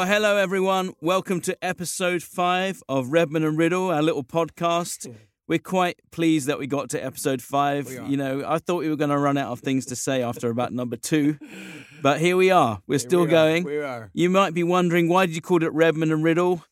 Well, hello everyone. Welcome to episode five of Redman and Riddle, our little podcast. We're quite pleased that we got to episode five. You know, I thought we were going to run out of things to say after about number two, but here we are. We're still we are, going. we are. You might be wondering why did you call it Redman and Riddle?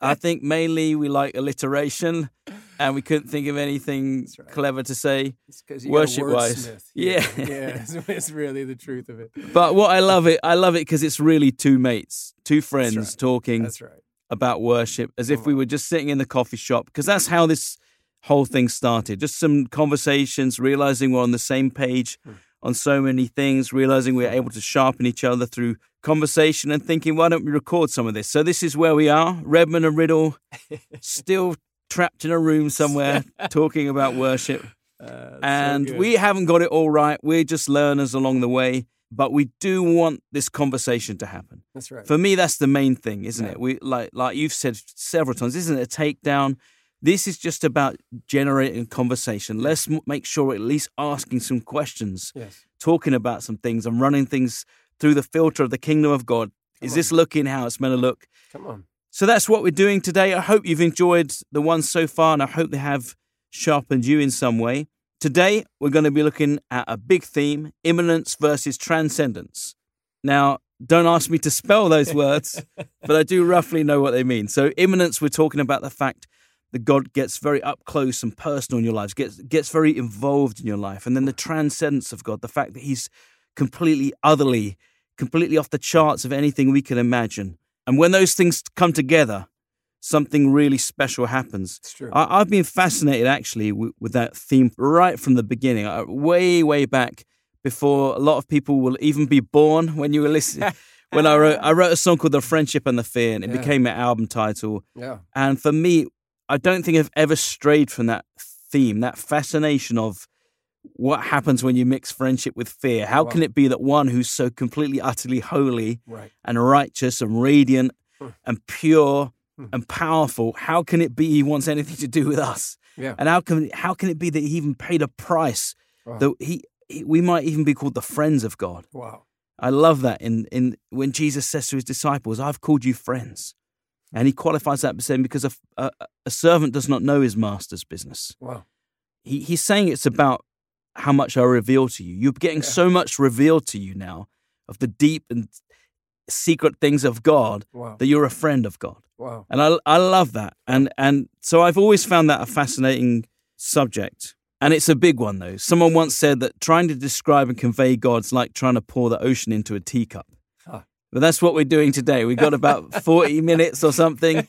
I eh. think mainly we like alliteration, and we couldn't think of anything right. clever to say. You Worship-wise. Yeah. Yeah, yeah. It's, really the truth of it. But what I love it, I love it because it's really two mates, two friends right. talking. That's right. about worship as if we uh-huh. were just sitting in the coffee shop because that's how this whole thing started just some conversations realizing we're on the same page hmm. on so many things realizing we're uh-huh. able to sharpen each other through conversation and thinking why don't we record some of this so this is where we are redman and riddle still trapped in a room somewhere talking about worship Uh, that's so and we haven't got it all right we're just learners along the way but we do want this conversation to happen That's right. for me, that's the main thing, isn't Yeah. it? We like like you've said several times. This isn't it a takedown. This is just about generating conversation. Let's m- make sure we're at least asking some questions, yes. talking about some things, and running things through the filter of the kingdom of God. Is Come this looking how it's meant to look? Come on. So that's what we're doing today. I hope you've enjoyed the ones so far, and I hope they have sharpened you in some way. Today, we're going to be looking at a big theme immanence versus transcendence. Now, don't ask me to spell those words, but I do roughly know what they mean. So, immanence, we're talking about the fact that God gets very up close and personal in your lives, gets, gets very involved in your life. And then the transcendence of God, the fact that He's completely otherly, completely off the charts of anything we can imagine. And when those things come together, something really special happens. It's true. I, I've been fascinated actually with, with that theme right from the beginning, uh, way, way back before a lot of people will even be born. When you were listening, when I wrote, I wrote a song called "The Friendship and the Fear," and it Yeah. became an album title. yeah. And for me, I don't think I've ever strayed from that theme, that fascination of what happens when you mix friendship with fear. How Wow. can it be that one who's so completely, utterly holy Right. and righteous and radiant Hmm. and pure Hmm. and powerful, how can it be he wants anything to do with us? Yeah. And how can how can it be that he even paid a price Wow. that he, he we might even be called the friends of God? Wow. I love that in in when Jesus says to his disciples, "I've called you friends," and he qualifies that by saying, "Because a, a, a servant does not know his master's business." Wow. He, he's saying it's about how much I reveal to you. You're getting Yeah. so much revealed to you now of the deep and secret things of God Wow. that you're a friend of God. Wow. And I, I love that. And, and so I've always found that a fascinating subject. And it's a big one, though. Someone once said that trying to describe and convey God's like trying to pour the ocean into a teacup. Huh. But that's what we're doing today. We've got about 40 minutes or something.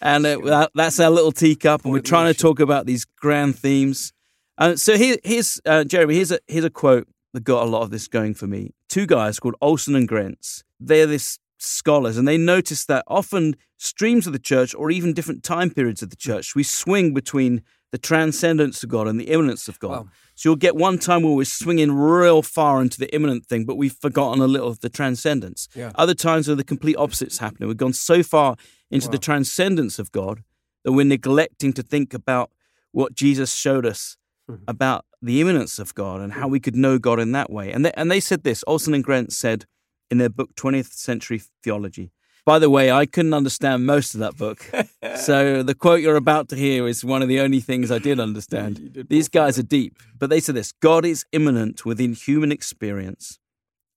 And uh, that- that's our little teacup. And we're trying to talk about these grand themes. Uh, so here, here's, uh, Jeremy, here's a, here's a quote that got a lot of this going for me. Two guys called Olson and Grenz. They're this scholars, and they noticed that often streams of the church, or even different time periods of the church, we swing between the transcendence of God and the immanence of God. Wow. So you'll get one time where we're swinging real far into the immanent thing, but we've forgotten a little of the transcendence. Yeah. Other times where the complete opposite's happening. We've gone so far into the transcendence of God that we're neglecting to think about what Jesus showed us Mhm. about the immanence of God and how we could know God in that way. And they, and they said this, Olson and Grenz said in their book 20th Century Theology. By the way, I couldn't understand most of that book. so the quote you're about to hear is one of the only things I did understand. Did These guys are deep. But they said this God is immanent within human experience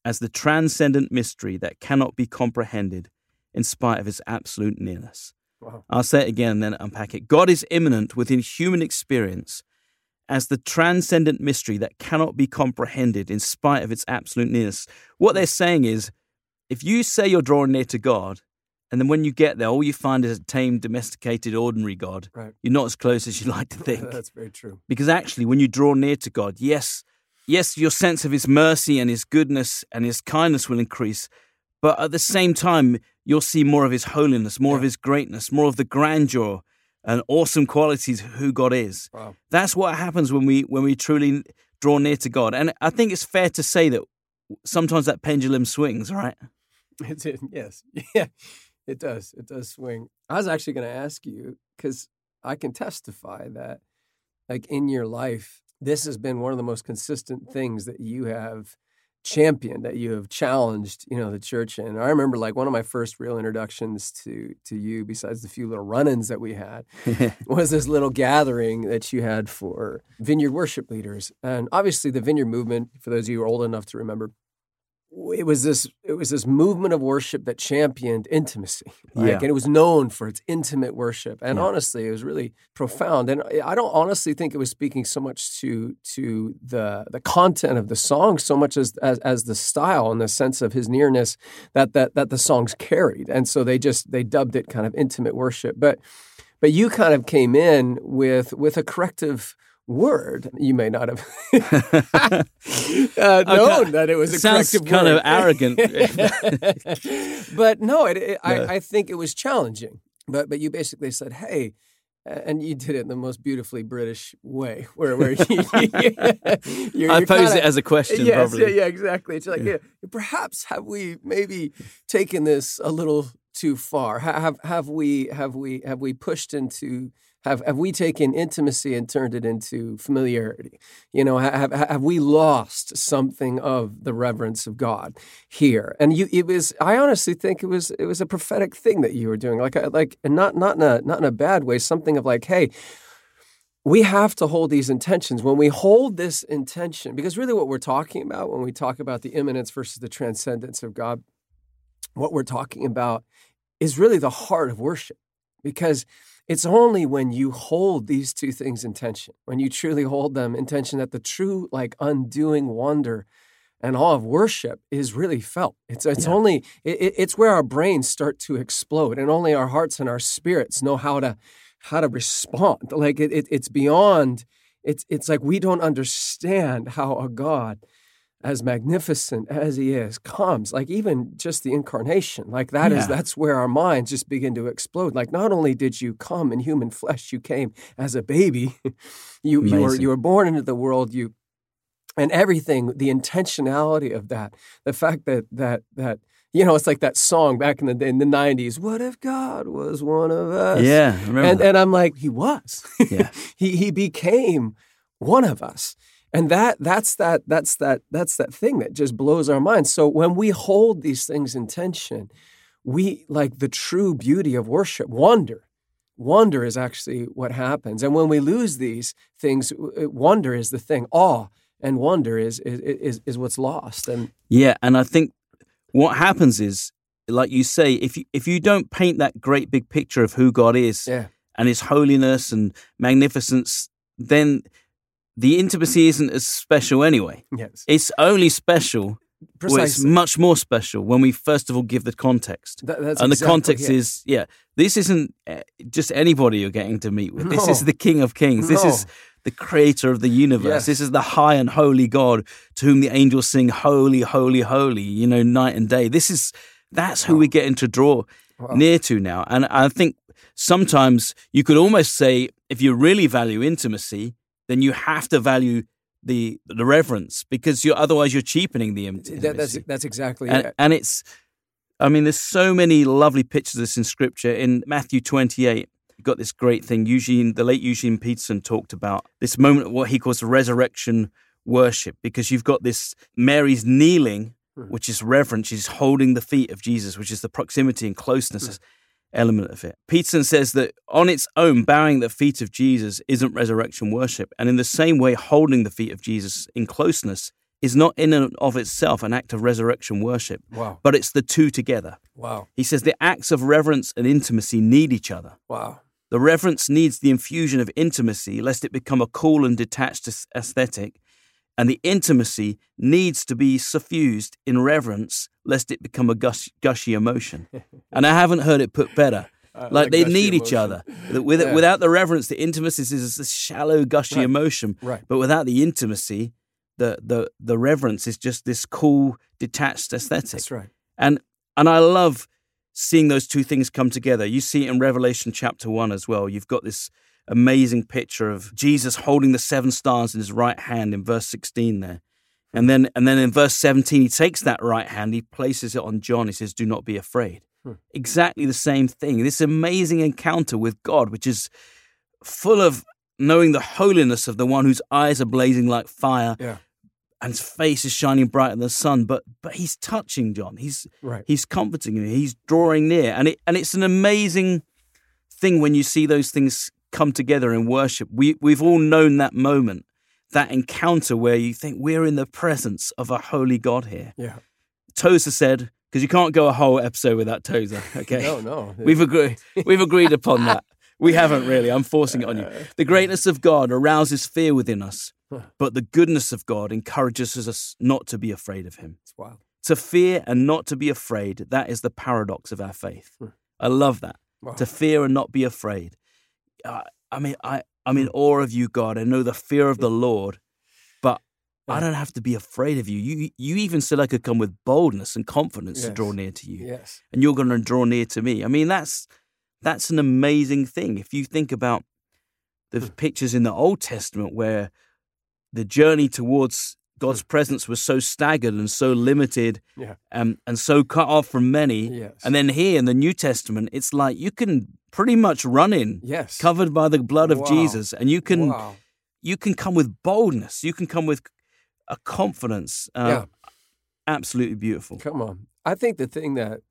as the transcendent mystery that cannot be comprehended in spite of its absolute nearness. Wow. I'll say it again and then unpack it. God is immanent within human experience as the transcendent mystery that cannot be comprehended in spite of its absolute nearness. What they're saying is if you say you're drawing near to God, and then when you get there, all you find is a tame, domesticated, ordinary God, Right. you're not as close as you like to think. That's very true. Because actually, when you draw near to God, yes, yes, your sense of His mercy and His goodness and His kindness will increase. But at the same time, you'll see more of His holiness, more of His greatness, more of the grandeur and awesome qualities who God is. Wow. That's what happens when we when we truly draw near to God. And I think it's fair to say that sometimes that pendulum swings, right? It's it. Yes. Yeah. It does. It does swing. I was actually going to ask you because I can testify that, like in your life, this has been one of the most consistent things that you have championed, that you have challenged, you know, the church in. I remember like one of my first real introductions to to you, besides the few little run-ins that we had, was this little gathering that you had for vineyard worship leaders. And obviously the vineyard movement, for those of you who are old enough to remember, it was this it was this movement of worship that championed intimacy like, Yeah. and it was known for its intimate worship and Yeah. honestly it was really profound and i don't honestly think it was speaking so much to to the the content of the song so much as as, as the style and the sense of his nearness that that that the songs carried and so they just they dubbed it kind of intimate worship but but you kind of came in with with a corrective word you may not have uh, known that it was a sounds corrective kind of arrogant. but no, it, it, No. I, I think it was challenging. But but you basically said, "Hey," and you did it in the most beautifully British way, where where you, you're, I kinda- it as a question, yes, probably. Yeah, yeah, exactly. It's like, yeah. perhaps have we maybe taken this a little too far? Have have we have we have we pushed into have have we taken intimacy and turned it into familiarity? You know, have have we lost something of the reverence of God here? And you, it was. I honestly think it was it was a prophetic thing that you were doing, like a- like and not not in a not in a bad way. Something of like, hey we have to hold these intentions. When we hold this intention, because really what we're talking about when we talk about the immanence versus the transcendence of God, what we're talking about is really the heart of worship. Because it's only when you hold these two things in tension, when you truly hold them in tension, that the true, like, undoing wonder and awe of worship is really felt. It's it's Yeah. only it, it- it's where our brains start to explode, and only our hearts and our spirits know how to how to respond. Like it, it it's beyond. It's it's like we don't understand how a God as magnificent as he is comes like even just the incarnation like that is Yeah. that's where our minds just begin to explode like not only did you come in human flesh you came as a baby you you were you were born into the world you and everything the intentionality of that the fact that that that you know it's like that song back in the in the 90s what if god was one of us yeah, I remember. and that. and i'm like he was Yeah. he he became one of us and that that's that that's that that's that thing that just blows our minds. So when we hold these things in tension we like the true beauty of worship wonder. Wonder is actually what happens. And when we lose these things wonder is the thing. Awe and wonder is is is, is what's lost. And Yeah, and I think what happens is, like you say, if you if you don't paint that great big picture of who God is yeah. and His holiness and magnificence, then the intimacy isn't as special anyway. yes It's only special. Well, it's much more special when we first of all give the context. That- and the exactly context it. is, yeah, this isn't uh, just anybody you're getting to meet with. This is the King of Kings. This is the creator of the universe. Yes. This is the high and holy God to whom the angels sing, Holy, Holy, Holy, you know, night and day. This is, that's who we're getting to draw Wow. near to now. And I think sometimes you could almost say, if you really value intimacy, then you have to value the the reverence because you're otherwise you're cheapening the intimacy. That, that's that's exactly and, it. and it's i mean there's so many lovely pictures of this in scripture in matthew 28 you've got this great thing eugene the late eugene peterson talked about this moment of what he calls resurrection worship because you've got this mary's kneeling Hmm. which is reverence she's holding the feet of jesus which is the proximity and closeness element of it peterson says that on its own bowing the feet of jesus isn't resurrection worship and in the same way holding the feet of jesus in closeness is not in and of itself an act of resurrection worship Wow. but it's the two together. Wow. He says the acts of reverence and intimacy need each other. Wow. The reverence needs the infusion of intimacy, lest it become a cool and detached aesthetic. And the intimacy needs to be suffused in reverence, lest it become a gush, gushy emotion. and I haven't heard it put better. Like, they need each other. With, Yeah. Without the reverence, the intimacy is this shallow, gushy Right. emotion. Right. But without the intimacy, the, the, the reverence is just this cool, detached aesthetic. That's right. And and I love seeing those two things come together. You see it in Revelation chapter 1 as well. You've got this amazing picture of Jesus holding the seven stars in his right hand in verse 16 there. And then and then in verse 17 he takes that right hand, he places it on John. He says, "Do not be afraid." Hmm. Exactly the same thing. This amazing encounter with God which is full of knowing the holiness of the one whose eyes are blazing like fire Yeah. and his face is shining brighter than the sun. But but he's touching John. He's Right. he's comforting him. He's drawing near, and it and it's an amazing thing when you see those things come together in worship. We we've all known that moment, that encounter where you think we're in the presence of a holy God here. Yeah. Tozer said, because you can't go a whole episode without Tozer. Okay, No, no. we've agreed. We've agreed upon that. We haven't really. I'm forcing it on you. The greatness of God arouses fear within us, but the goodness of God encourages us not to be afraid of Him. It's wild. To fear and not to be afraid, that is the paradox of our faith. Hmm. I love that. Wow. To fear and not be afraid. Uh, I mean, I, I'm in awe of you, God. I know the fear of the Lord, but I don't have to be afraid of you. You, you even said I could come with boldness and confidence to draw near to you, Yes. and you're going to draw near to me. I mean, that's that's an amazing thing. If you think about the Hmm. pictures in the Old Testament where the journey towards God's presence was so staggered and so limited. Yeah. um, and so cut off from many. Yes. And then here in the New Testament, it's like you can pretty much run in, Yes. covered by the blood of Wow. Jesus, and you can Wow. you can come with boldness. You can come with a confidence. Uh, Yeah. Absolutely beautiful. Come on. I think the thing that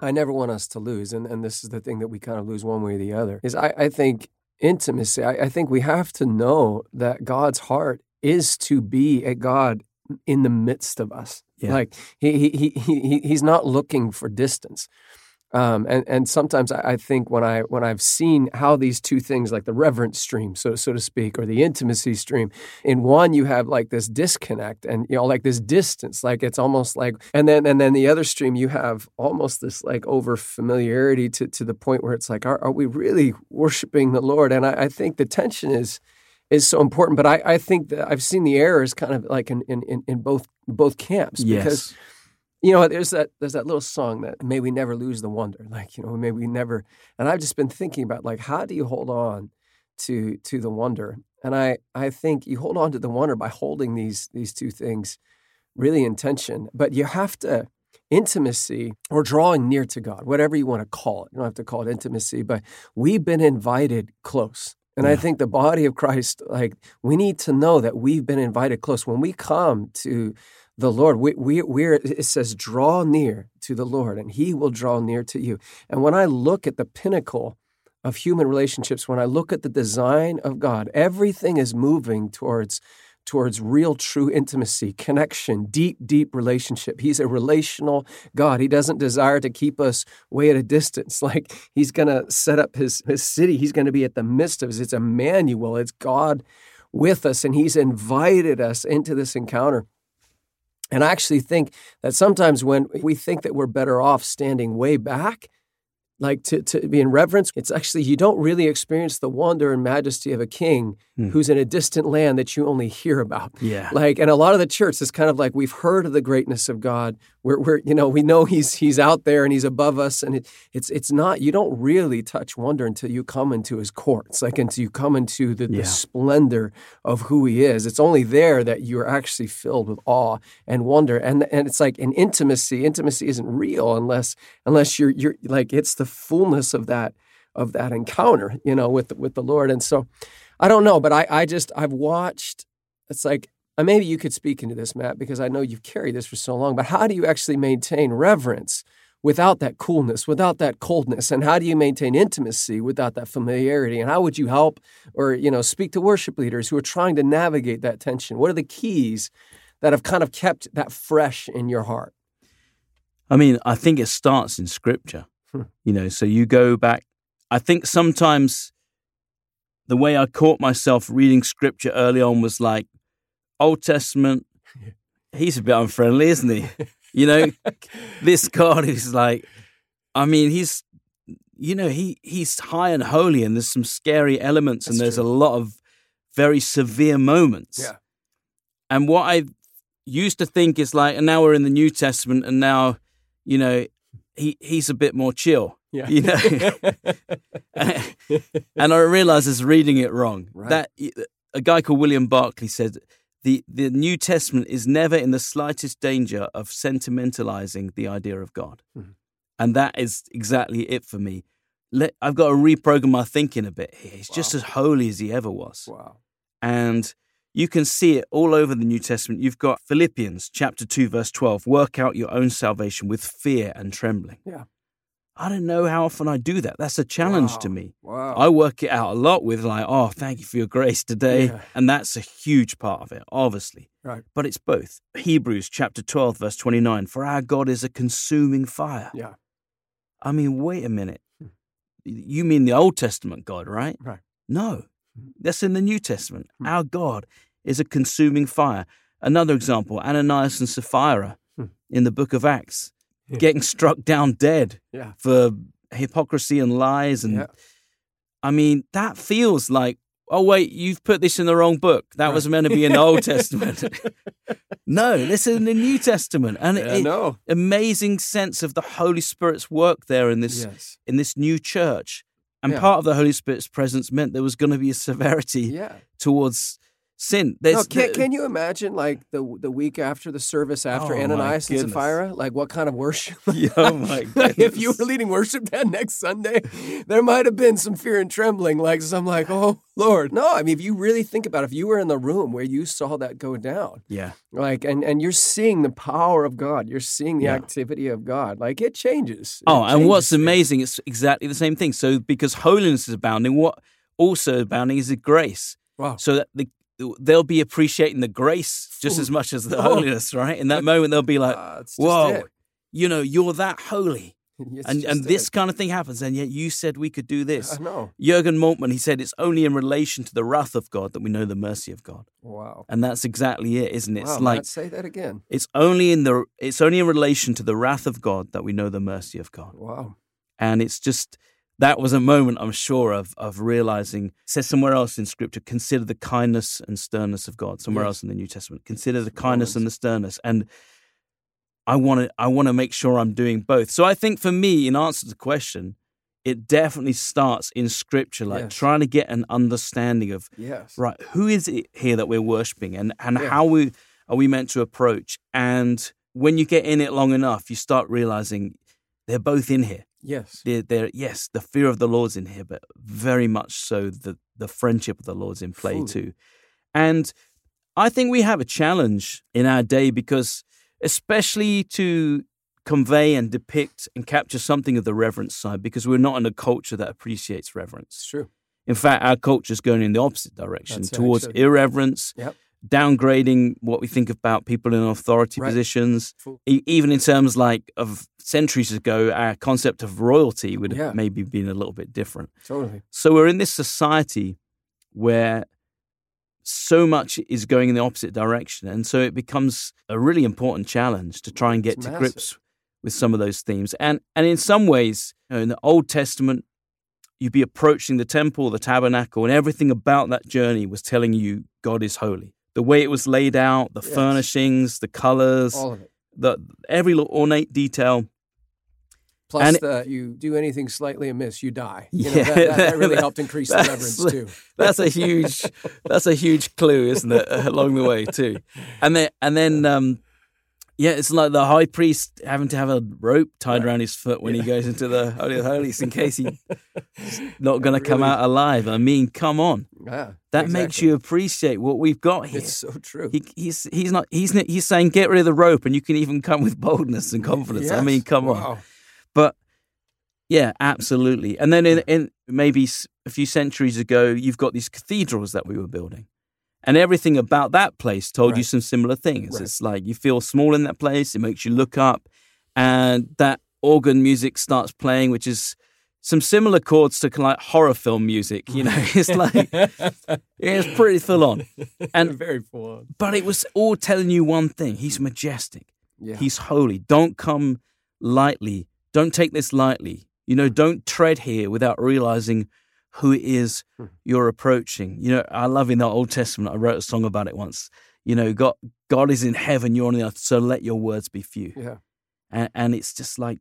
I never want us to lose, and, and this is the thing that we kind of lose one way or the other, is I, I think intimacy. I, I think we have to know that God's heart is to be a God in the midst of us. Yeah. Like he, he, he, he, he's not looking for distance. Um, and and sometimes I, think when I when I've seen how these two things, like the reverence stream, so so to speak, or the intimacy stream, in one you have like this disconnect and you know like this distance, like it's almost like, and then and then the other stream you have almost this like over familiarity to to the point where it's like, are, are we really worshiping the Lord? And I, I think the tension is is so important. But I, I think that I've seen the errors kind of like in in, in- both both camps because Yes. you know, there's that there's that little song that may we never lose the wonder, like you know, may we never. And I've just been thinking about like how do you hold on to to the wonder? And I I think you hold on to the wonder by holding these these two things really in tension. But you have to intimacy or drawing near to God, whatever you want to call it. You don't have to call it intimacy, but we've been invited close. And I think the body of Christ, like we need to know that we've been invited close. When we come to the Lord, we, we, we're, it says, draw near to the Lord and he will draw near to you. And when I look at the pinnacle of human relationships, when I look at the design of God, everything is moving towards towards real true intimacy, connection, deep deep relationship. He's a relational God. He doesn't desire to keep us way at a distance. Like he's going to set up his his city. He's going to be at the midst of us. It's Emmanuel. It's God with us and he's invited us into this encounter. And I actually think that sometimes when we think that we're better off standing way back, like to, to be in reverence, it's actually you don't really experience the wonder and majesty of a king Hmm. who's in a distant land that you only hear about. Yeah. Like, and a lot of the church is kind of like we've heard of the greatness of God. We're, we're you know, we know He's He's out there and He's above us, and it, it's it's not. You don't really touch wonder until you come into His courts, like until you come into the, Yeah. the splendor of who He is. It's only there that you're actually filled with awe and wonder, and and it's like an intimacy. Intimacy isn't real unless unless you're you're like it's the fullness of that of that encounter, you know, with with the Lord. And so, I don't know, but I I just I've watched. It's like maybe you could speak into this, Matt, because I know you've carried this for so long. But how do you actually maintain reverence without that coolness, without that coldness, and how do you maintain intimacy without that familiarity? And how would you help, or you know, speak to worship leaders who are trying to navigate that tension? What are the keys that have kind of kept that fresh in your heart? I mean, I think it starts in scripture. Hmm. You know, so you go back. I think sometimes the way I caught myself reading scripture early on was like Old Testament. He's a bit unfriendly, isn't he? You know, this God is like, I mean, he's, you know, he he's high and holy, and there's some scary elements, and there's true. a lot of very severe moments. Yeah. And what I used to think is like, and now we're in the New Testament, and now, you know, he he's a bit more chill. Yeah. You know, and I realized I was reading it wrong. Right. That a guy called William Barclay said the the New Testament is never in the slightest danger of sentimentalizing the idea of God, Mhm. and that is exactly it for me. Let, I've got to reprogram my thinking a bit. He's just as holy as he ever was, wow. and you can see it all over the New Testament. You've got Philippians chapter 2 verse 12, work out your own salvation with fear and trembling. Yeah. I don't know how often I do that. That's a challenge to me. Wow. I work it out a lot with like, oh, thank you for your grace today. Yeah. And that's a huge part of it, obviously. Right. But it's both. Hebrews chapter 12, verse 29 For our God is a consuming fire. Yeah. I mean, wait a minute. Hmm. You mean the Old Testament God, right? Right. No. That's in the New Testament. Hmm. Our God is a consuming fire. Another example Ananias and Sapphira Hmm. in the book of Acts, Yeah. getting struck down dead Yeah. for hypocrisy and lies. And Yeah. I mean, that feels like, oh, wait, you've put this in the wrong book. That Right. was meant to be in the Old Testament. no, this is in the New Testament. And it, no. amazing sense of the Holy Spirit's work there in this Yes. in this new church. And Yeah. part of the Holy Spirit's presence meant there was going to be a severity Yeah. towards sin. No, can, the- can you imagine like the the week after the service after Oh, Ananias and. Sapphira? Like what kind of worship? oh my Like, if you were leading worship that next Sunday, there might have been some fear and trembling, like some like, oh Lord. No, I mean if you really think about it, if you were in the room where you saw that go down, yeah, like and and you're seeing the power of God, you're seeing the Yeah. activity of God, like it changes. It Oh, and what's things. amazing, it's exactly the same thing. So, because holiness is abounding, what also abounding is the grace. Wow. So that the, they'll be appreciating the grace just Ooh. as much as the Oh. holiness, right? In that moment, they'll be like, ah, it's just "Whoa, it. you know, you're that holy," It's and and this kind of thing happens. And yet, you said we could do this. I know. Jürgen Moltmann, he said, it's only in relation to the wrath of God that we know the mercy of God, Wow. and that's exactly it, isn't it? It's wow, like Matt, say that again. it's only in the it's only in relation to the wrath of God that we know the mercy of God. Wow. And it's just that was a moment I'm sure of of realizing. Says somewhere else in Scripture, consider the kindness and sternness of God. Somewhere Yes. else in the New Testament, consider the kindness and the sternness. And I want to I want to make sure I'm doing both. So I think for me, in answer to the question, it definitely starts in Scripture, like Yes. trying to get an understanding of Yes. right who is it here that we're worshiping and and Yeah. how we are we meant to approach. And when you get in it long enough, you start realizing they're both in here Yes. there, there, yes, the fear of the Lord's in here, but very much so the the friendship of the Lord's in play too. And I think we have a challenge in our day because, especially to convey and depict and capture something of the reverence side, because we're not in a culture that appreciates It's reverence. true. In fact, our culture is going in the opposite direction That's towards irreverence, Yep. Downgrading what we think about people in authority Right. positions. E- even in terms like of centuries ago, our concept of royalty would have maybe been a little bit different. Totally. So we're in this society where so much is going in the opposite direction, and so it becomes a really important challenge to try and get It's to massive. grips with some of those themes. And and in some ways, you know, in the Old Testament, you'd be approaching the temple, the tabernacle, and everything about that journey was telling you God is holy. The way it was laid out, the Yes. furnishings, the colors, All of it. the every little ornate detail. Plus, And it- you do anything slightly amiss, you die. You know, Yeah, that, that, that really that- helped increase the reverence too. That's a huge that's a huge clue, isn't it, along the way too. And then and then um yeah, it's like the high priest having to have a rope tied around his foot when he goes into the holy of holies in case he's not going to come really- out alive. I mean, come on, Yeah, that makes you appreciate what we've got here. It's so true. He, he's he's not he's he's saying get rid of the rope and you can even come with boldness and confidence. I mean, come on. But yeah, absolutely. And then in, in maybe a few centuries ago, you've got these cathedrals that we were building. And everything about that place told you some similar things. Right. It's like you feel small in that place, it makes you look up, and that organ music starts playing, which is some similar chords to like horror film music. You know, it's like it's pretty full on. And very full on. but it was all telling you one thing: he's mm. majestic. Yeah. He's holy. Don't come lightly. Don't take this lightly. You know, mm. don't tread here without realizing who it is Hmm. you're approaching. You know, I love in the Old Testament, I wrote a song about it once. You know, God, God is in heaven, you're on the earth, so let your words be few. yeah. And, and it's just like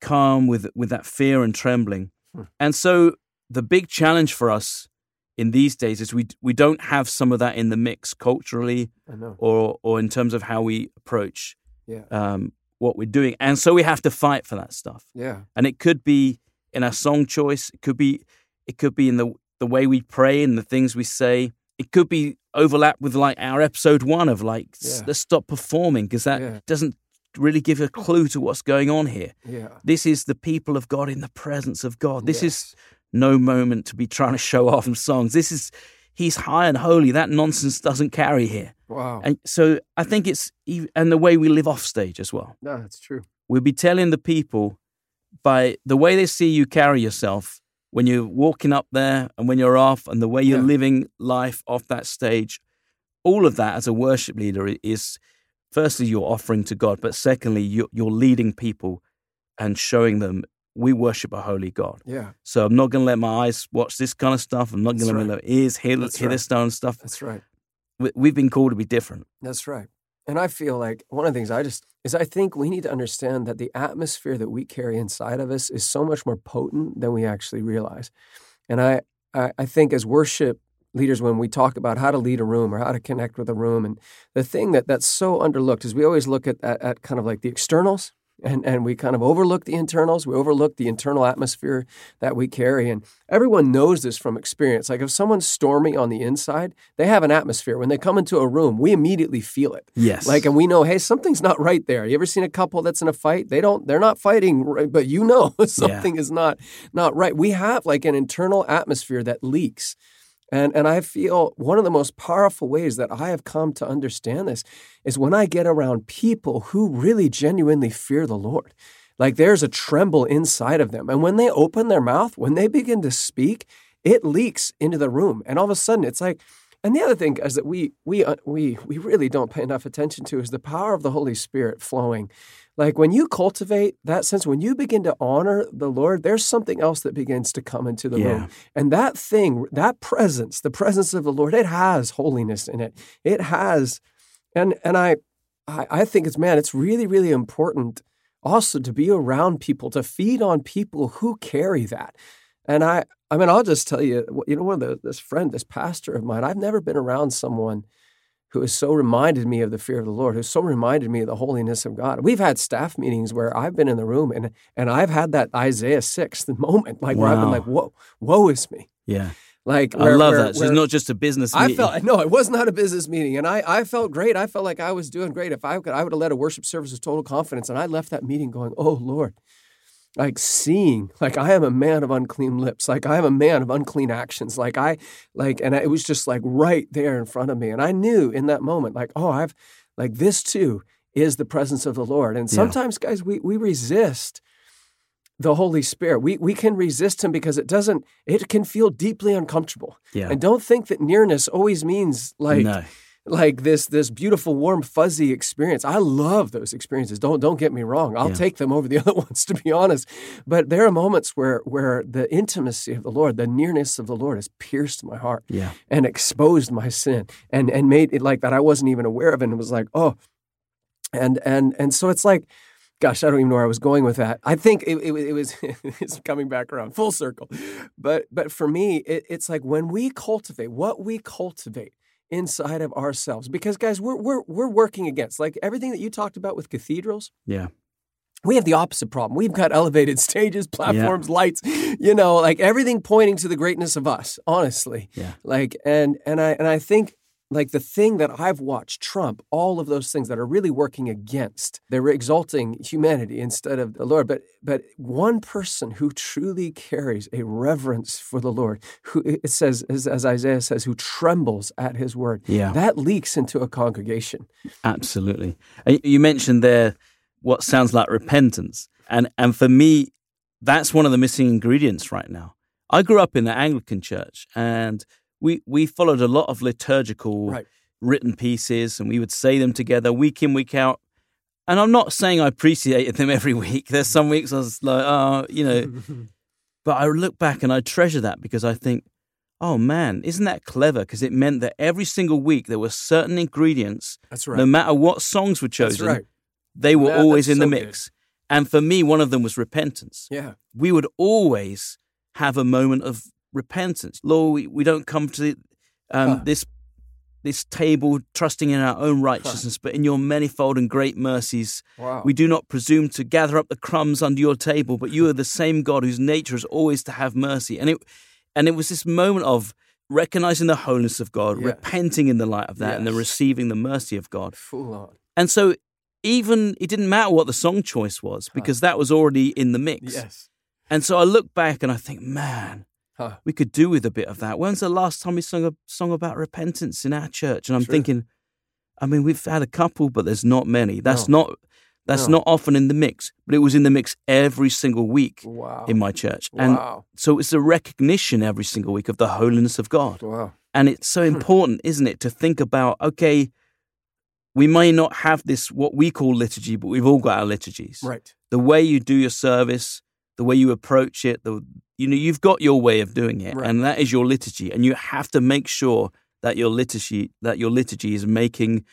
calm with, with that fear and trembling. Hmm. And so the big challenge for us in these days is we, we don't have some of that in the mix culturally or, or in terms of how we approach Yeah. um, what we're doing. And so we have to fight for that stuff. Yeah. And it could be in our song choice. It could be it could be in the the way we pray and the things we say. it could be overlap with like our episode one of like Yeah. let's stop performing because that Yeah. doesn't really give a clue to what's going on here. Yeah. This is the people of God in the presence of God. This is no moment to be trying to show off in songs. This is he's high and holy. That nonsense doesn't carry here. Wow. And so I think it's and the way we live off stage as well. no, that's true. We'll be telling the people by the way they see you carry yourself when you're walking up there and when you're off and the way you're Yeah. living life off that stage. All of that as a worship leader is firstly you're offering to God, but secondly you're, you're leading people and showing them we worship a holy God. Yeah. So I'm not going to let my eyes watch this kind of stuff. I'm not going to let right. my ears hear, That's hear right. this kind of stuff. That's right. We've been called to be different. That's right. And I feel like one of the things I just is I think we need to understand that the atmosphere that we carry inside of us is so much more potent than we actually realize. And I, I, I think as worship leaders, when we talk about how to lead a room or how to connect with a room, and the thing that that's so underlooked is we always look at, at, at kind of like the externals and, and we kind of overlook the internals. We overlook the internal atmosphere that we carry. And everyone knows this from experience. Like if someone's stormy on the inside, they have an atmosphere. When they come into a room, we immediately feel it. Yes. Like, and we know, hey, something's not right there. You ever seen a couple that's in a fight? They don't, they're not fighting, right, but you know something is not not right. We have like an internal atmosphere that leaks. And, and I feel one of the most powerful ways that I have come to understand this is when I get around people who really genuinely fear the Lord. Like there's a tremble inside of them. And when they open their mouth, when they begin to speak, it leaks into the room. And all of a sudden it's like, and the other thing is that we we uh, we we really don't pay enough attention to is the power of the Holy Spirit flowing. Like when you cultivate that sense, when you begin to honor the Lord, there's something else that begins to come into the Yeah. room. And that thing, that presence, the presence of the Lord, it has holiness in it. It has, and and I, I, I think it's man, it's really really important also to be around people, to feed on people who carry that. And I, I mean, I'll just tell you, you know, one of the, this friend, this pastor of mine, I've never been around someone who has so reminded me of the fear of the Lord, who's so reminded me of the holiness of God. We've had staff meetings where I've been in the room and and I've had that Isaiah six moment, like where I've been like, whoa, woe is me. yeah. Like I love where- that. So where- it's not just a business Meeting. I felt no, it was not a business meeting, and I, I felt great. I felt like I was doing great. If I could, I would have led a worship service with total confidence, and I left that meeting going, "Oh Lord," like seeing, like I am a man of unclean lips, like I am a man of unclean actions, like I, like, and it was just like right there in front of me, and I knew in that moment, like, oh, I've, like this too is the presence of the Lord, and Yeah. sometimes, guys, we we resist the Holy Spirit. We we can resist him because it doesn't it can feel deeply uncomfortable. yeah. And don't think that nearness always means like no. Like this this beautiful warm fuzzy experience. I love those experiences. Don't don't get me wrong. I'll Yeah. take them over the other ones to be honest. But there are moments where where the intimacy of the Lord, the nearness of the Lord has pierced my heart Yeah. and exposed my sin and and made it like that I wasn't even aware of it and it was like, "Oh." And and and so it's like gosh, I don't even know where I was going with that. I think it, it, it was it's coming back around full circle. But but for me, it, it's like when we cultivate what we cultivate inside of ourselves, because guys, we're we're we're working against like everything that you talked about with cathedrals. Yeah. We have the opposite problem. We've got elevated stages, platforms, lights, you know, like everything pointing to the greatness of us, honestly. Yeah. Like and and I and I think like the thing that I've watched trump all of those things that are really working against. They're exalting humanity instead of the Lord. But but one person who truly carries a reverence for the Lord, who it says as, as Isaiah says, who trembles at his word, Yeah. that leaks into a congregation. Absolutely. You mentioned there what sounds like repentance. And and for me, that's one of the missing ingredients right now. I grew up in the Anglican church and we we followed a lot of liturgical Right. written pieces and we would say them together week in, week out. And I'm not saying I appreciated them every week. There's some weeks I was like, oh, you know, but I look back and I treasure that because I think, oh man, isn't that clever? Because it meant that every single week there were certain ingredients That's right. no matter what songs were chosen, right. they were Yeah, always in the so good. mix. And for me, one of them was repentance. Yeah. We would always have a moment of repentance. Lord, we, we don't come to um, Huh. this this table trusting in our own righteousness, but in your manifold and great mercies. Wow. We do not presume to gather up the crumbs under your table, but you are the same God whose nature is always to have mercy. And it and it was this moment of recognizing the holiness of God, Yeah. repenting in the light of that, and then receiving the mercy of God. Full on. And so, even it didn't matter what the song choice was because that was already in the mix. Yes. And so I look back and I think, man, Huh. we could do with a bit of that. When's the last time we sung a song about repentance in our church? And I'm True. thinking, I mean, we've had a couple, but there's not many. That's No. not that's No. not often in the mix, but it was in the mix every single week Wow. in my church. And wow. so it's a recognition every single week of the holiness of God. Wow. And it's so hmm. important, isn't it, to think about, okay, we may not have this what we call liturgy, but we've all got our liturgies Right. the way you do your service, the way you approach it, the you know you've got your way of doing it, Right. and that is your liturgy, and you have to make sure that your liturgy that your liturgy is making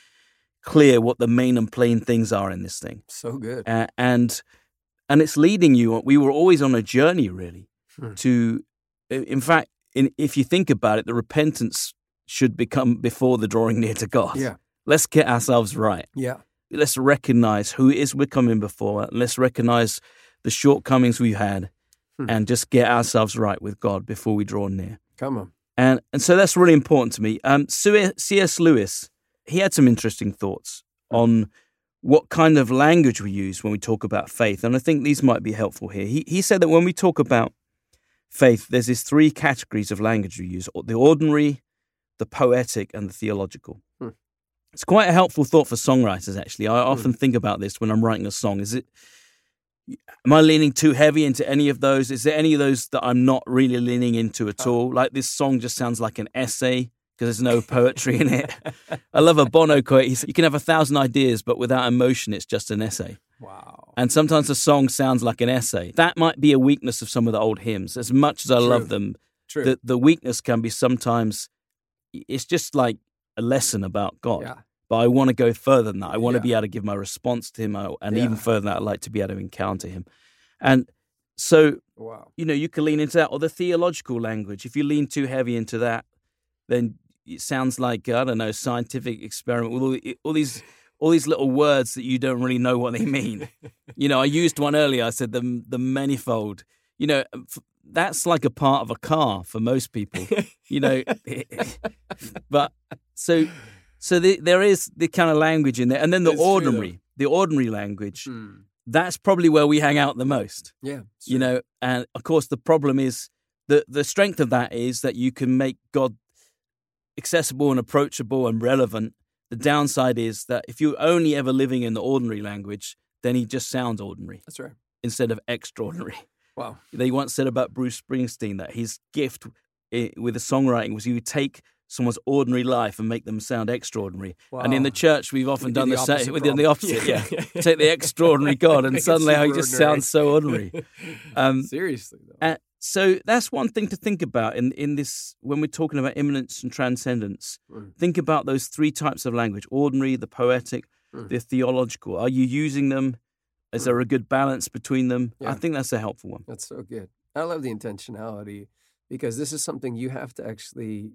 clear what the main and plain things are in this thing, So good. uh, and and it's leading you. We were always on a journey, really, Hmm. to in fact, in, if you think about it, the repentance should become before the drawing near to God. Yeah. Let's get ourselves right Yeah. let's recognize who it is we're coming before let's recognize the shortcomings we've had Hmm. and just get ourselves right with God before we draw near. Come on. And and so that's really important to me. Um, C.S. Lewis, he had some interesting thoughts on what kind of language we use when we talk about faith, and I think these might be helpful here. He he said that when we talk about faith, there's these three categories of language we use: the ordinary, the poetic, and the theological. Hmm. It's quite a helpful thought for songwriters. Actually, I often think about this when I'm writing a song. Is it Am I leaning too heavy into any of those? Is there any of those that I'm not really leaning into at all? Like this song just sounds like an essay because there's no poetry in it. I love a Bono quote. He said, You can have a thousand ideas, but without emotion, it's just an essay. Wow. And sometimes a song sounds like an essay. That might be a weakness of some of the old hymns. As much as I love them, True. the, the weakness can be sometimes, it's just like a lesson about God. yeah. But I want to go further than that. I want to be able to give my response to Him, I- and even further than that, I'd like to be able to encounter Him. And so, Wow. you know, you can lean into that or the theological language. If you lean too heavy into that, then it sounds like I don't know scientific experiment with all, all these all these little words that you don't really know what they mean. you know, I used one earlier. I said the the manifold. You know, um, f- that's like a part of a car for most people. you know, but so so the, there is the kind of language in there, and then the It's true, ordinary, the ordinary language. Hmm. That's probably where we hang out the most Yeah. you true. know and of course the problem is the the strength of that is that you can make god accessible and approachable and relevant the downside is that if you're only ever living in the ordinary language then he just sounds ordinary That's right. instead of extraordinary Wow. they once said about bruce springsteen that his gift with the songwriting was he would take someone's ordinary life and make them sound extraordinary and in the church we've often We done the same we've done the opposite Yeah. yeah, take the extraordinary god and suddenly he just sounds so ordinary um, Seriously though. uh, so that's one thing to think about in, in this when we're talking about immanence and transcendence. Mm. Think about those three types of language ordinary, the poetic, Mm. the theological. Are you using them? Is there a good balance between them? I think that's a helpful one. That's so good. I love the intentionality because this is something you have to actually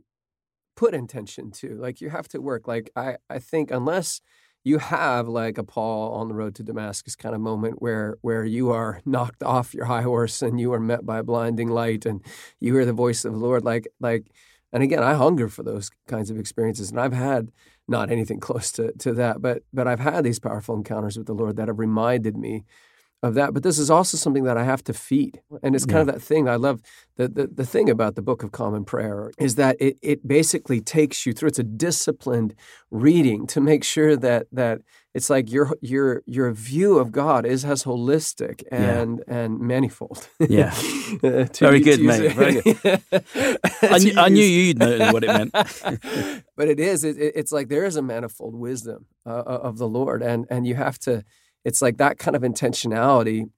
put intention to. Like you have to work. Like I, I think unless you have like a Paul on the road to Damascus kind of moment where where you are knocked off your high horse and you are met by a blinding light and you hear the voice of the Lord. Like like and again, I hunger for those kinds of experiences. And I've had not anything close to, to that, but but I've had these powerful encounters with the Lord that have reminded me of that. But this is also something that I have to feed. And it's kind of that thing I love. The, the, the thing about the Book of Common Prayer is that it, it basically takes you through, it's a disciplined reading to make sure that that it's like your your your view of God is as holistic and and manifold. Yeah. Uh, Very good, mate. Very it- I, knew, I knew you'd know what it meant. but it is. It, it- it's like there is a manifold wisdom uh, of the Lord, and and you have to. It's like that kind of intentionality.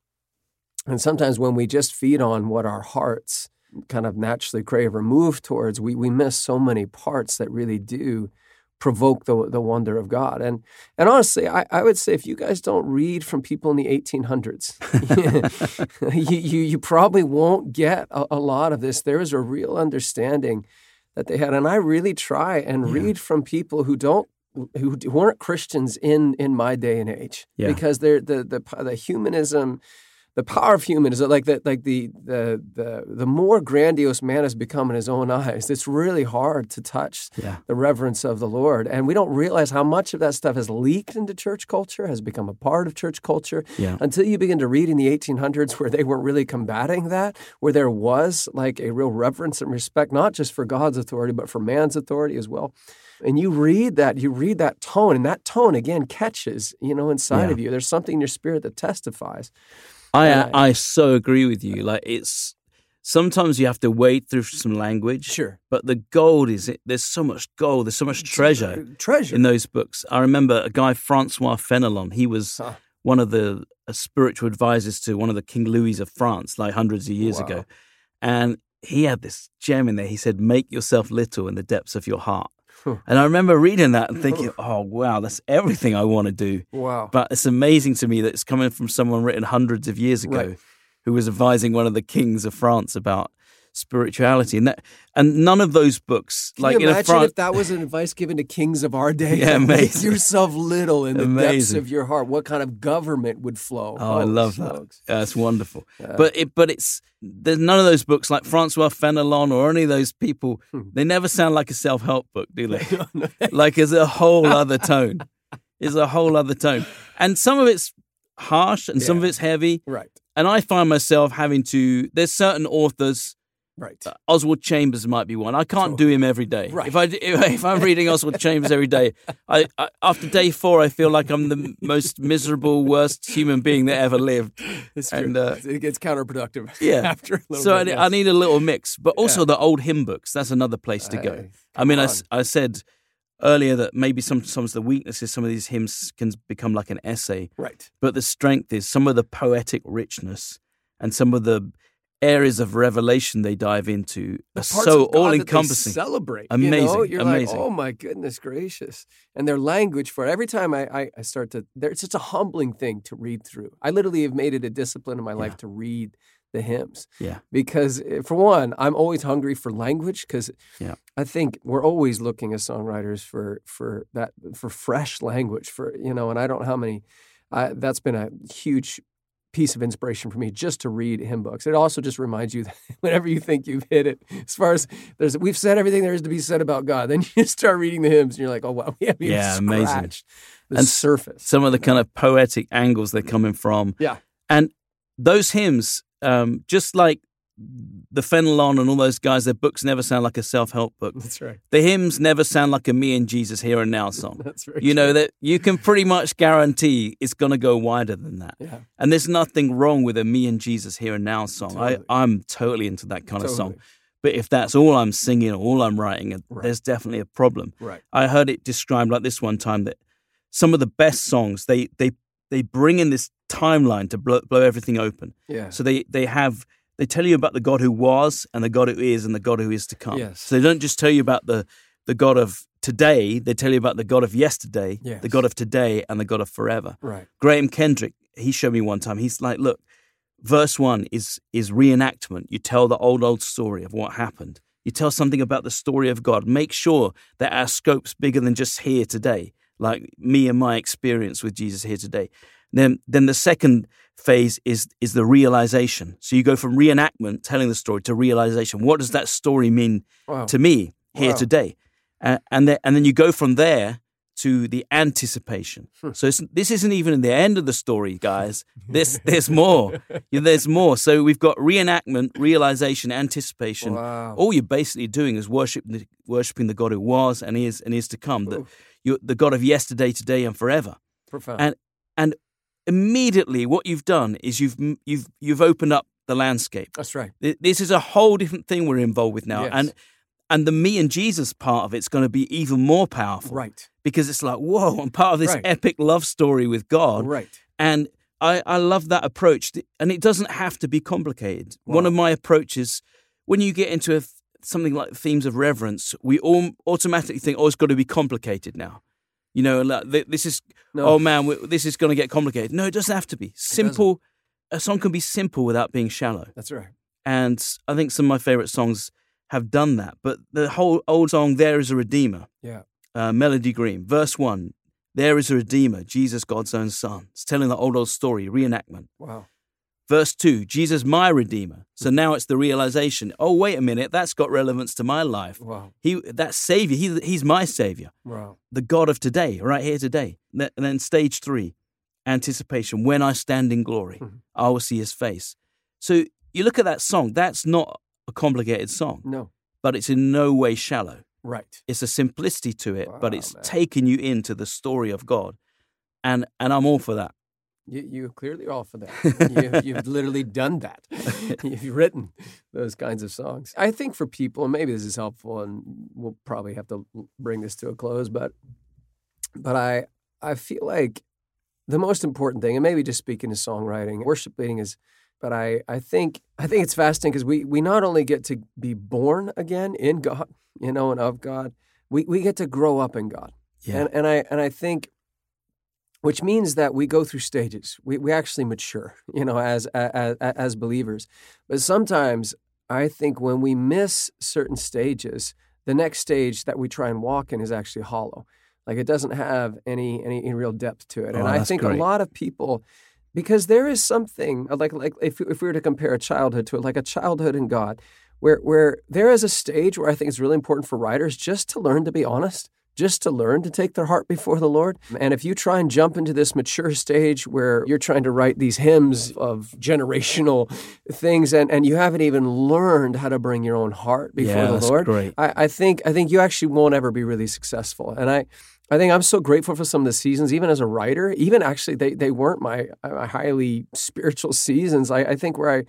And sometimes when we just feed on what our hearts kind of naturally crave or move towards, we we miss so many parts that really do provoke the the wonder of God. And and honestly, I, I would say if you guys don't read from people in the 1800s, you, you you probably won't get a, a lot of this. There is a real understanding that they had, and I really try and Yeah. read from people who don't who weren't Christians in in my day and age Yeah. because they're the the the humanism the power of humanism like that like the the the the more grandiose man has become in his own eyes it's really hard to touch Yeah. the reverence of the lord and we don't realize how much of that stuff has leaked into church culture has become a part of church culture Yeah. until you begin to read in the 1800s where they weren't really combating that where there was like a real reverence and respect not just for god's authority but for man's authority as well and you read that you read that tone and that tone again catches you know inside Yeah. of you there's something in your spirit that testifies I Yeah. I so agree with you. Uh, like it's sometimes you have to wade through some language. Sure. But the gold is it, there's so much gold, there's so much uh, treasure treasure in those books. I remember a guy Francois Fenelon. He was Huh. one of the uh, spiritual advisors to one of the King Louis of France, like hundreds of years Wow. ago, and he had this gem in there. He said, "Make yourself little in the depths of your heart." And I remember reading that and thinking, "Oh wow, that's everything I want to do." wow But it's amazing to me that it's coming from someone written hundreds of years ago Right. who was advising one of the kings of France about spirituality. And that and none of those books, Can like you in a imagine France, if that was an advice given to kings of our day? Yeah, Make yourself little in the depths of your heart. What kind of government would flow? Oh, I love that. That's wonderful. Yeah. But it, but it's there's none of those books like Francois Fenelon or any of those people. Hmm. They never sound like a self help book, do they? like it's a whole other tone. It's a whole other tone, and some of it's harsh and some of it's heavy. right, And I find myself having to. There's certain authors. Right. uh, Oswald Chambers might be one. I can't Sure. do him every day. Right. If I if, if I'm reading Oswald Chambers every day, I, I after day four I feel like I'm the most miserable, worst human being that ever lived. It's true. and, uh, it gets counterproductive. Yeah. after a little So I, bit, I yes. need a little mix, but also Yeah. the old hymn books. That's another place to go. Hey, I mean, I, I said earlier that maybe sometimes the weaknesses, some of these hymns can become like an essay, right. but the strength is some of the poetic richness and some of the areas of revelation they dive into are so all encompassing. celebrate. Amazing, You know? You're amazing. like, oh my goodness gracious. And their language for it. Every time I, I, I start to, there, it's just a humbling thing to read through. I literally have made it a discipline in my life to read the hymns. Yeah. Because eh, for one, I'm always hungry for language because Yeah. I think we're always looking as songwriters for for that for fresh language for you know, and I don't know how many. I, that's been a huge piece of inspiration for me just to read hymn books. It also just reminds you that whenever you think you've hit it, as far as there's we've said everything there is to be said about God, then you start reading the hymns and you're like, oh wow, we haven't even Yeah, amazing. scratched the And surface. Some of the kind of poetic angles they're coming from. Yeah. And those hymns, um, just like the Fenelon and all those guys, their books never sound like a self help book. That's right. The hymns never sound like a me and Jesus here and now song. That's very You know that you can pretty much guarantee it's going to go wider than that. Yeah. And there's nothing wrong with a me and Jesus here and now song. Totally. I, I'm totally into that kind of song. Totally. But if that's all I'm singing or all I'm writing, Right. there's definitely a problem. Right. I heard it described like this one time that some of the best songs they they they bring in this timeline to blow, blow everything open. Yeah. So they they have they tell you about the God who was and the God who is and the God who is to come. Yes. So they don't just tell you about the the God of today. They tell you about the God of yesterday, Yes. the God of today, and the God of forever. Right. Graham Kendrick, he showed me one time. He's like, look, verse one is is reenactment. You tell the old old story of what happened. You tell something about the story of God. Make sure that our scope's bigger than just here today, like me and my experience with Jesus here today. Then then the second phase is is the realization. So you go from reenactment, telling the story, to realization. What does that story mean Wow. to me here Wow. today? Uh, and then and then you go from there to the anticipation. Hmm. So it's, this isn't even the end of the story, guys. This there's more. There's more. So we've got reenactment, realization, anticipation. Wow. All you're basically doing is worship, worshiping the God who was and is and is to come, the, the God of yesterday, today, and forever. Profound. and- And immediately, what you've done is you've you've you've opened up the landscape. That's right. This is a whole different thing we're involved with now, Yes. and and the me and Jesus part of it's going to be even more powerful Right. because it's like whoa, I'm part of this Right. epic love story with God, Right. and I I love that approach, and it doesn't have to be complicated. One of my approaches when you get into a something like themes of reverence, we all automatically think, oh, it's got to be complicated now. You know, like, this is No. oh man, this is going to get complicated. No, it doesn't have to be simple. A song can be simple without being shallow That's right. and I think some of my favorite songs have done that. But the whole old song, "There Is a Redeemer," Yeah. uh, Melody Green, verse one, "There is a Redeemer, Jesus, God's own Son." It's telling the old old story, reenactment. Wow. Verse 2, Jesus, my Redeemer. So now it's the realization oh, wait a minute, that's got relevance to my life. Wow. He, that Savior, he, he's my Savior, Wow. the God of today, right here today. And then stage three, anticipation. When I stand in glory, Mhm. I will see his face. So you look at that song, that's not a complicated song, No. but it's in no way shallow. Right. It's a simplicity to it, but it's man. taken you into the story of God. And, and I'm all for that. You, you clearly are for that. you, you've literally done that. you've written those kinds of songs. I think for people, and maybe this is helpful, and we'll probably have to bring this to a close, but but I I feel like the most important thing, and maybe just speaking to songwriting, worship leading is, but I I think I think it's fascinating because we we not only get to be born again in God, you know, and of God, we we get to grow up in God. Yeah. And, and I and I think, which means that we go through stages. We we actually mature, you know, as as as believers. But sometimes I think when we miss certain stages, the next stage that we try and walk in is actually hollow. Like it doesn't have any any, any real depth to it. Oh, and Oh, I think great. a lot of people. Because there is something uh, like like if if we were to compare a childhood to it, like a childhood in God, where where there is a stage where I think it's really important for writers just to learn to be honest, just to learn to take their heart before the Lord. And if you try and jump into this mature stage where you're trying to write these hymns of generational things and, and you haven't even learned how to bring your own heart before yeah, the Lord, great. I, I think I think you actually won't ever be really successful. And I I think I'm so grateful for some of the seasons, even as a writer. Even actually, they they weren't my, my highly spiritual seasons. I, I think where I,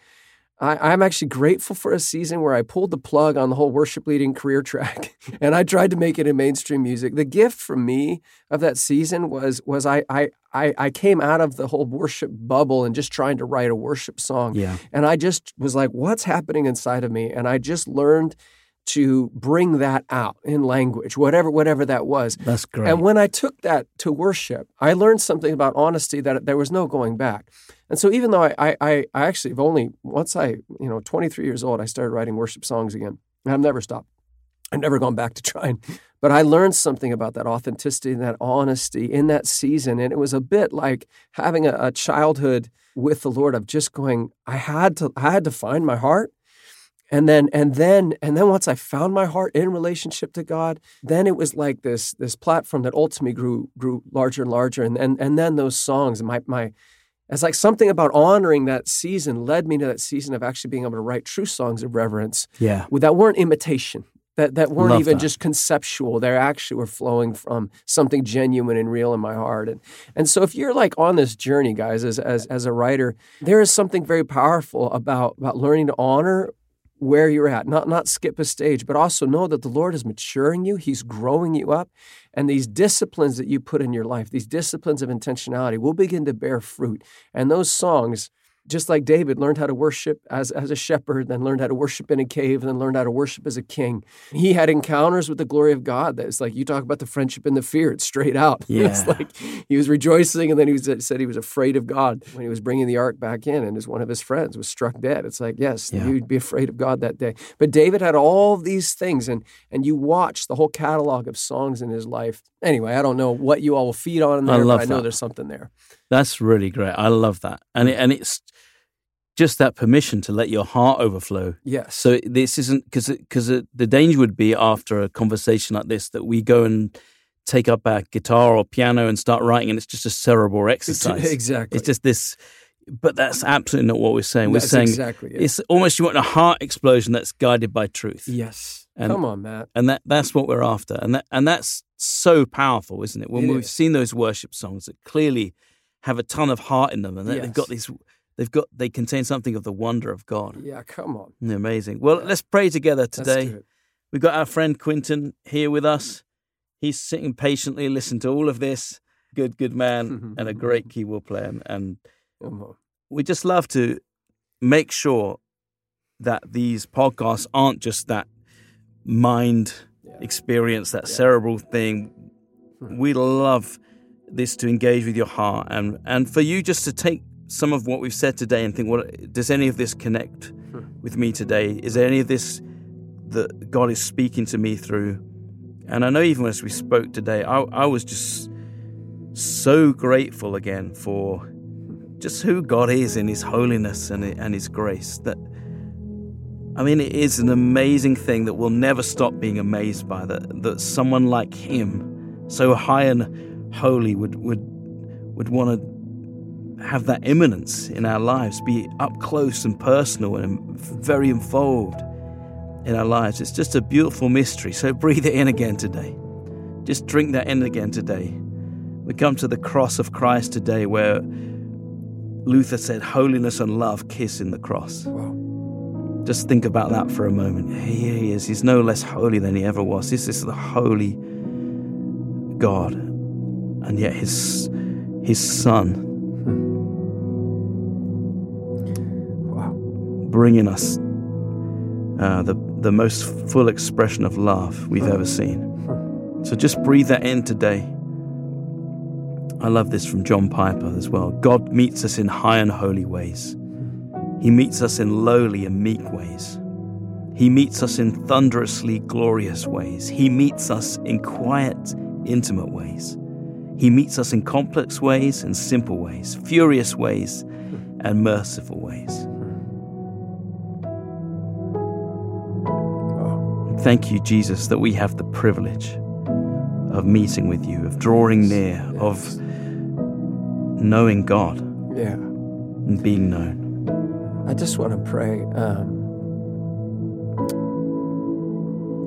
I I'm actually grateful for a season where I pulled the plug on the whole worship leading career track, and I tried to make it in mainstream music. The gift for me of that season was was I I I, I came out of the whole worship bubble and just trying to write a worship song. Yeah. And I just was like, what's happening inside of me? And I just learned to bring that out in language, whatever whatever that was. That's great. And when I took that to worship, I learned something about honesty that there was no going back. And so even though I I, I actually have only once I, you know, 23 years old, I started writing worship songs again. And I've never stopped. I've never gone back to trying. But I learned something about that authenticity and that honesty in that season. And it was a bit like having a, a childhood with the Lord of just going, I had to I had to find my heart. And then and then and then once I found my heart in relationship to God, then it was like this this platform that ultimately grew grew larger and larger. And and, and then those songs, my my it's like something about honoring that season led me to that season of actually being able to write true songs of reverence yeah. that weren't imitation, that, that weren't Love even that. just conceptual. They actually were flowing from something genuine and real in my heart. And, and so if you're like on this journey, guys, as, as, as a writer, there is something very powerful about, about learning to honor where you're at, not, not skip a stage, but also know that the Lord is maturing you. He's growing you up. And these disciplines that you put in your life, these disciplines of intentionality, will begin to bear fruit. And those songs, just like David learned how to worship as, as a shepherd, then learned how to worship in a cave, and then learned how to worship as a king. He had encounters with the glory of God. That's like you talk about the friendship and the fear. It's straight out. it's Yeah. like he was rejoicing, and then he was, said he was afraid of God when he was bringing the ark back in, and his one of his friends was struck dead. It's like yes, Yeah. you'd be afraid of God that day. But David had all these things, and and you watch the whole catalog of songs in his life. Anyway, I don't know what you all will feed on in I there, love but I know that. there's something there. That's really great. I love that. And it, and it's just that permission to let your heart overflow. Yes. So this isn't because because the danger would be after a conversation like this that we go and take up our guitar or piano and start writing, and it's just a cerebral exercise. exactly. It's just this, but that's absolutely not what we're saying. We're That's saying exactly it. it's almost you want a heart explosion that's guided by truth, Yes. And- Come on, Matt. and that that's what we're after, and that and that's so powerful, isn't it? When It we've is. seen those worship songs that clearly have a ton of heart in them, and they- they've got these, they've got they contain something of the wonder of God. Yeah, come on. Amazing. Well, Yeah. let's pray together today. We've got our friend Quinton here with us. He's sitting patiently, listening to all of this. Good, good man, and a great keyboard player. And- And Come on. we just love to make sure that these podcasts aren't just that mind Yeah. experience, that Yeah. cerebral thing. Hmm. We love this to engage with your heart and, and for you just to take some of what we've said today and think, what does any of this connect with me today? Is there any of this that God is speaking to me through? And I know even as we spoke today, I, I was just so grateful again for just who God is in His holiness and, and His grace. That I mean, it is an amazing thing that we'll never stop being amazed by. That that someone like Him, so high and holy, would would would want to have that immanence in our lives, be up close and personal and very involved in our lives. It's just a beautiful mystery. So breathe it in again today. Just drink that in again today. We come to the cross of Christ today where Luther said, Holiness and love kiss in the cross. Wow. Just think about that for a moment. Here he is. He's no less holy than he ever was. This is the holy God. And yet his, his son, wow. bringing us uh, the, the most full expression of love we've ever seen. So just breathe that in today. I love this from John Piper as well. God meets us in high and holy ways. He meets us in lowly and meek ways. He meets us in thunderously glorious ways. He meets us in quiet, intimate ways. He meets us in complex ways and simple ways, furious ways and merciful ways. Thank you, Jesus, that we have the privilege of meeting with you, of drawing near, yes. of knowing God. Yeah. And being known. I just want to pray um,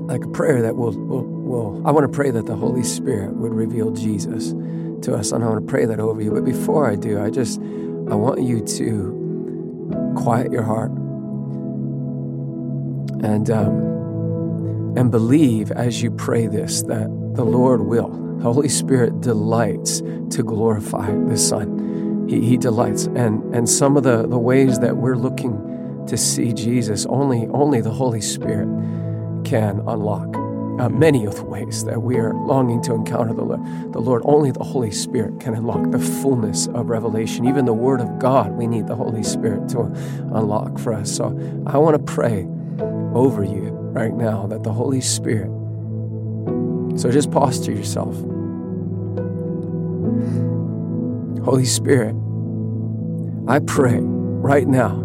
like a prayer that will, will, will, I want to pray that the Holy Spirit would reveal Jesus to us. And I want to pray that over you. But before I do, I just, I want you to quiet your heart and, um, and believe as you pray this that the Lord will. The Holy Spirit delights to glorify the Son. He, he delights. And, and some of the, the ways that we're looking to see Jesus, only, only the Holy Spirit can unlock. Uh, many of the ways that we are longing to encounter the, the Lord, only the Holy Spirit can unlock the fullness of revelation. Even the Word of God, we need the Holy Spirit to unlock for us. So I want to pray over you right now that the Holy Spirit so just posture yourself. Holy Spirit, I pray right now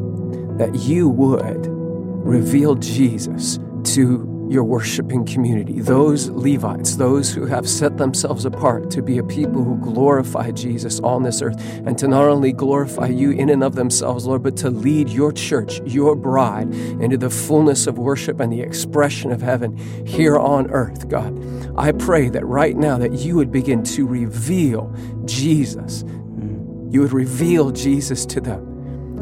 that you would reveal Jesus to your worshiping community, those Levites, those who have set themselves apart to be a people who glorify Jesus on this earth, and to not only glorify you in and of themselves, Lord, but to lead your church, your bride, into the fullness of worship and the expression of heaven here on earth, God. I pray that right now that you would begin to reveal Jesus. Mm-hmm. You would reveal Jesus to them.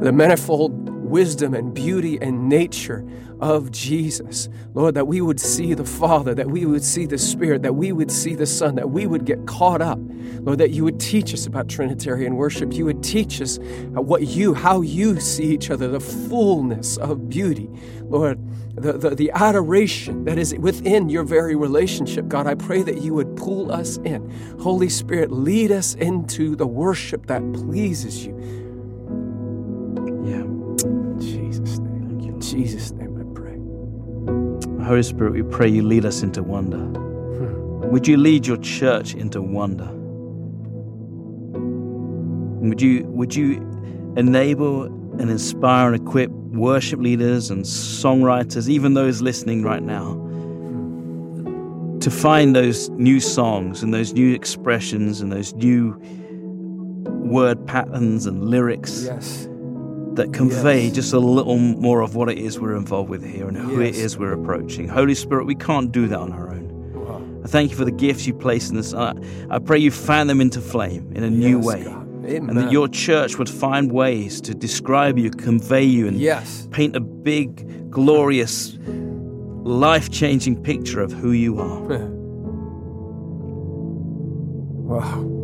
The manifold wisdom and beauty and nature of Jesus. Lord, that we would see the Father, that we would see the Spirit, that we would see the Son, that we would get caught up. Lord, that you would teach us about Trinitarian worship. You would teach us what you, how you see each other, the fullness of beauty. Lord, the, the, the adoration that is within your very relationship. God, I pray that you would pull us in. Holy Spirit, lead us into the worship that pleases you. Jesus' name I pray. Holy Spirit, we pray you lead us into wonder. Hmm. Would you lead your church into wonder? Would you, would you enable and inspire and equip worship leaders and songwriters, even those listening right now, to find those new songs and those new expressions and those new word patterns and lyrics yes that convey yes. just a little more of what it is we're involved with here and who yes. it is we're approaching. Holy Spirit, we can't do that on our own. Wow. I thank you for the gifts you place in us. I, I pray you fan them into flame in a new way. And that your church would find ways to describe you, convey you, and yes. paint a big, glorious, life changing picture of who you are. wow.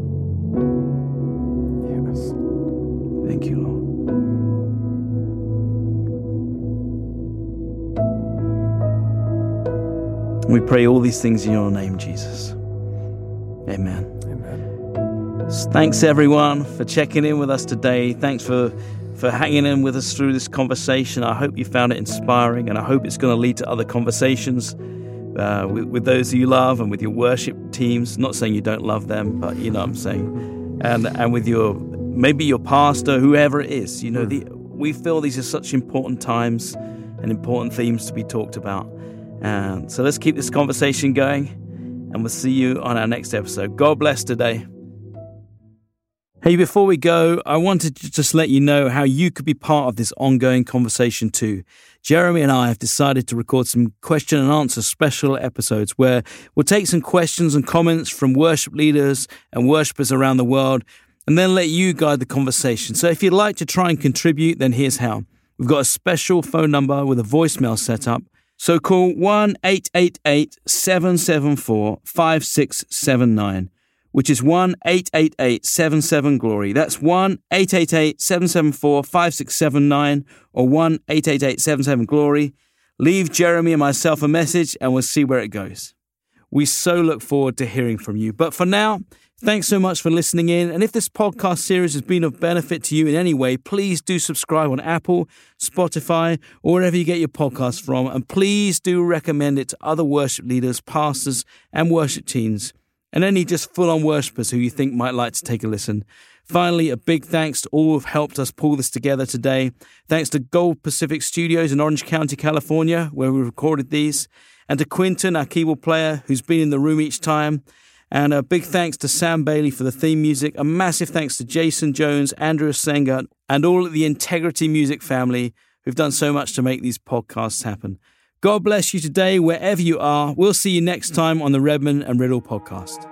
We pray all these things in your name, Jesus. Amen. Amen. Thanks everyone for checking in with us today. Thanks for for hanging in with us through this conversation. I hope you found it inspiring, and I hope it's going to lead to other conversations uh, with, with, those you love and with your worship teams. Not saying you don't love them, but you know what I'm saying. And and with your maybe your pastor, whoever it is. You know, the, we feel these are such important times and important themes to be talked about. And so let's keep this conversation going, and we'll see you on our next episode. God bless today. Hey, before we go, I wanted to just let you know how you could be part of this ongoing conversation too. Jeremy and I have decided to record some question and answer special episodes where we'll take some questions and comments from worship leaders and worshippers around the world and then let you guide the conversation. So if you'd like to try and contribute, then here's how. We've got a special phone number with a voicemail set up. So call 1 888 774 5679 which is 1 888 77 Glory. That's 1 888 774 5679 or 1 888 77 Glory. Leave Jeremy and myself a message and we'll see where it goes. We so look forward to hearing from you. But for now, thanks so much for listening in. And if this podcast series has been of benefit to you in any way, please do subscribe on Apple, Spotify, or wherever you get your podcasts from. And please do recommend it to other worship leaders, pastors, and worship teams and any just full on worshippers who you think might like to take a listen. Finally, a big thanks to all who've helped us pull this together today. Thanks to Gold Pacific Studios in Orange County, California, where we recorded these, and to Quinton, our keyboard player, who's been in the room each time. And a big thanks to Sam Bailey for the theme music. A massive thanks to Jason Jones, Andrew Sengert, and all of the Integrity Music family who've done so much to make these podcasts happen. God bless you today, wherever you are. We'll see you next time on the Redman and Riddle podcast.